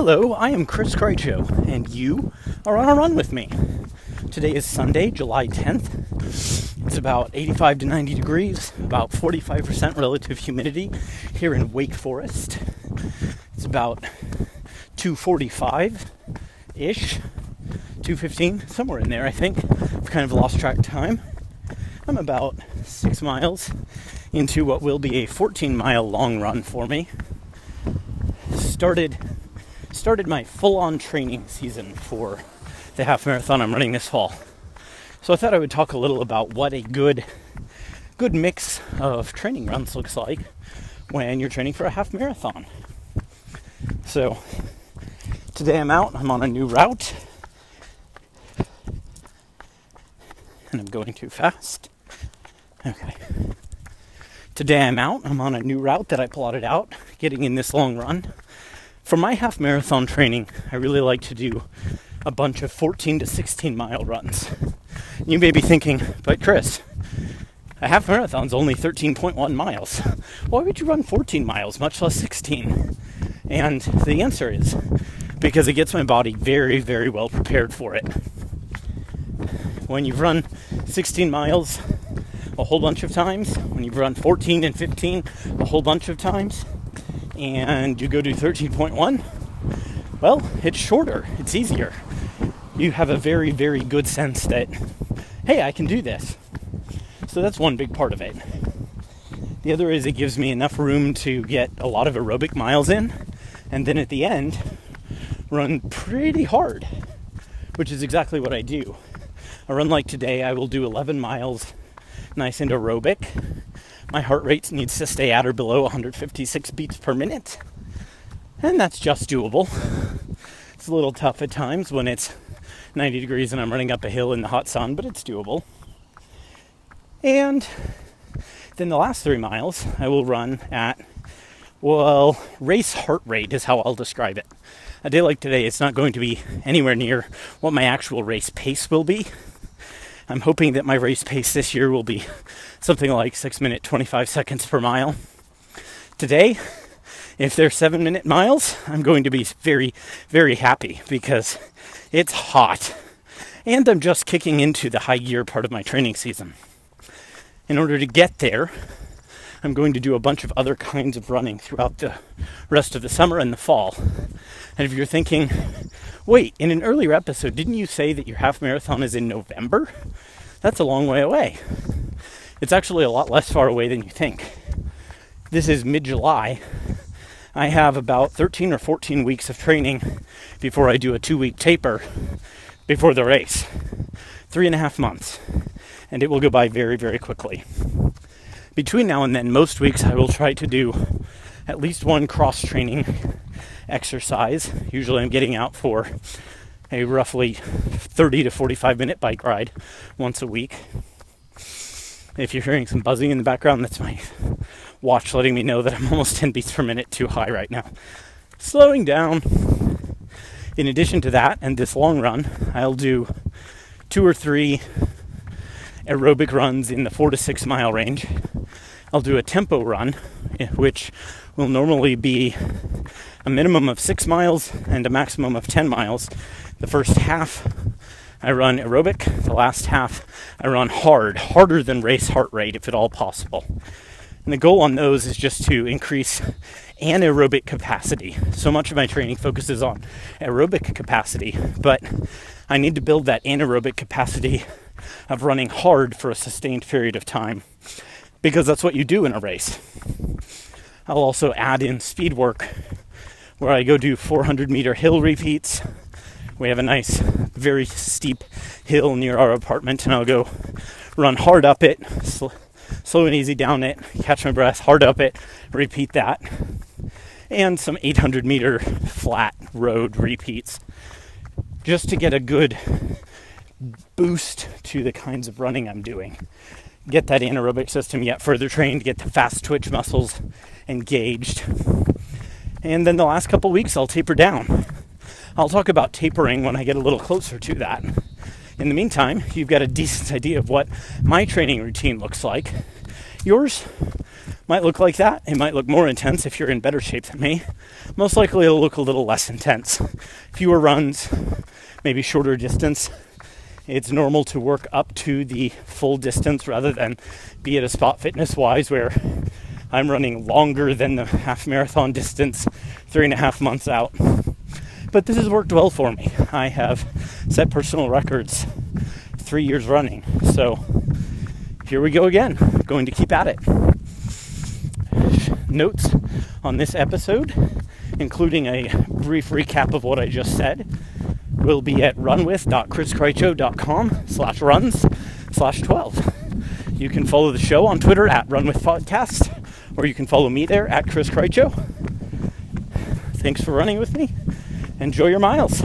Hello, I am Chris Krycho, and you are on a run with me. Today is Sunday, July 10th. It's about 85 to 90 degrees, about 45% relative humidity here in Wake Forest. It's about 245 ish, 215, somewhere in there, I think. I've kind of lost track of time. I'm about six miles into what will be a 14 mile long run for me. Started started my full-on training season for the half marathon I'm running this fall. So I thought I would talk a little about what a good good mix of training runs looks like when you're training for a half marathon. So today I'm out, I'm on a new route. And I'm going too fast. Okay. Today I'm out, I'm on a new route that I plotted out, getting in this long run. For my half marathon training, I really like to do a bunch of 14 to 16 mile runs. You may be thinking, but Chris, a half marathon's only 13.1 miles. Why would you run 14 miles, much less 16? And the answer is because it gets my body very, very well prepared for it. When you've run 16 miles a whole bunch of times, when you've run 14 and 15 a whole bunch of times, and you go to 13.1, well, it's shorter, it's easier. You have a very, very good sense that, hey, I can do this. So that's one big part of it. The other is it gives me enough room to get a lot of aerobic miles in, and then at the end, run pretty hard, which is exactly what I do. A run like today, I will do 11 miles nice and aerobic, my heart rate needs to stay at or below 156 beats per minute. And that's just doable. It's a little tough at times when it's 90 degrees and I'm running up a hill in the hot sun, but it's doable. And then the last three miles, I will run at, well, race heart rate is how I'll describe it. A day like today, it's not going to be anywhere near what my actual race pace will be. I'm hoping that my race pace this year will be something like 6 minute 25 seconds per mile. Today, if they're 7 minute miles, I'm going to be very, very happy because it's hot. And I'm just kicking into the high gear part of my training season. In order to get there, I'm going to do a bunch of other kinds of running throughout the rest of the summer and the fall. And if you're thinking, wait, in an earlier episode, didn't you say that your half marathon is in November? That's a long way away. It's actually a lot less far away than you think. This is mid July. I have about 13 or 14 weeks of training before I do a two week taper before the race. Three and a half months. And it will go by very, very quickly. Between now and then, most weeks I will try to do at least one cross training exercise. Usually I'm getting out for a roughly 30 to 45 minute bike ride once a week. If you're hearing some buzzing in the background, that's my watch letting me know that I'm almost 10 beats per minute too high right now. Slowing down. In addition to that, and this long run, I'll do two or three aerobic runs in the four to six mile range. I'll do a tempo run, eh, which will normally be a minimum of six miles and a maximum of 10 miles. The first half I run aerobic, the last half I run hard, harder than race heart rate if at all possible. And the goal on those is just to increase anaerobic capacity. So much of my training focuses on aerobic capacity, but I need to build that anaerobic capacity of running hard for a sustained period of time because that's what you do in a race. I'll also add in speed work where I go do 400 meter hill repeats. We have a nice, very steep hill near our apartment, and I'll go run hard up it, sl- slow and easy down it, catch my breath, hard up it, repeat that, and some 800 meter flat road repeats just to get a good boost to the kinds of running I'm doing. Get that anaerobic system yet further trained, get the fast twitch muscles engaged and then the last couple weeks, I'll taper down. I'll talk about tapering when I get a little closer to that. In the meantime, you've got a decent idea of what my training routine looks like. Yours might look like that. It might look more intense if you're in better shape than me. Most likely, it'll look a little less intense. Fewer runs, maybe shorter distance. It's normal to work up to the full distance rather than be at a spot fitness wise where I'm running longer than the half marathon distance three and a half months out. But this has worked well for me. I have set personal records three years running. So here we go again. Going to keep at it. Notes on this episode, including a brief recap of what I just said, will be at runwith.chriskrycho.com slash runs slash 12. You can follow the show on Twitter at runwithpodcast, or you can follow me there at Chris. Thanks for running with me. Enjoy your miles.